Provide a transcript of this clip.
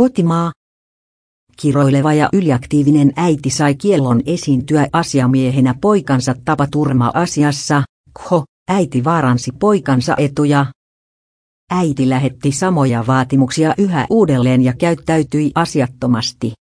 Kotimaa. Kiroileva ja yliaktiivinen äiti sai kiellon esiintyä asiamiehenä poikansa tapaturma-asiassa, kho, äiti vaaransi poikansa etuja. Äiti lähetti samoja vaatimuksia yhä uudelleen ja käyttäytyi asiattomasti.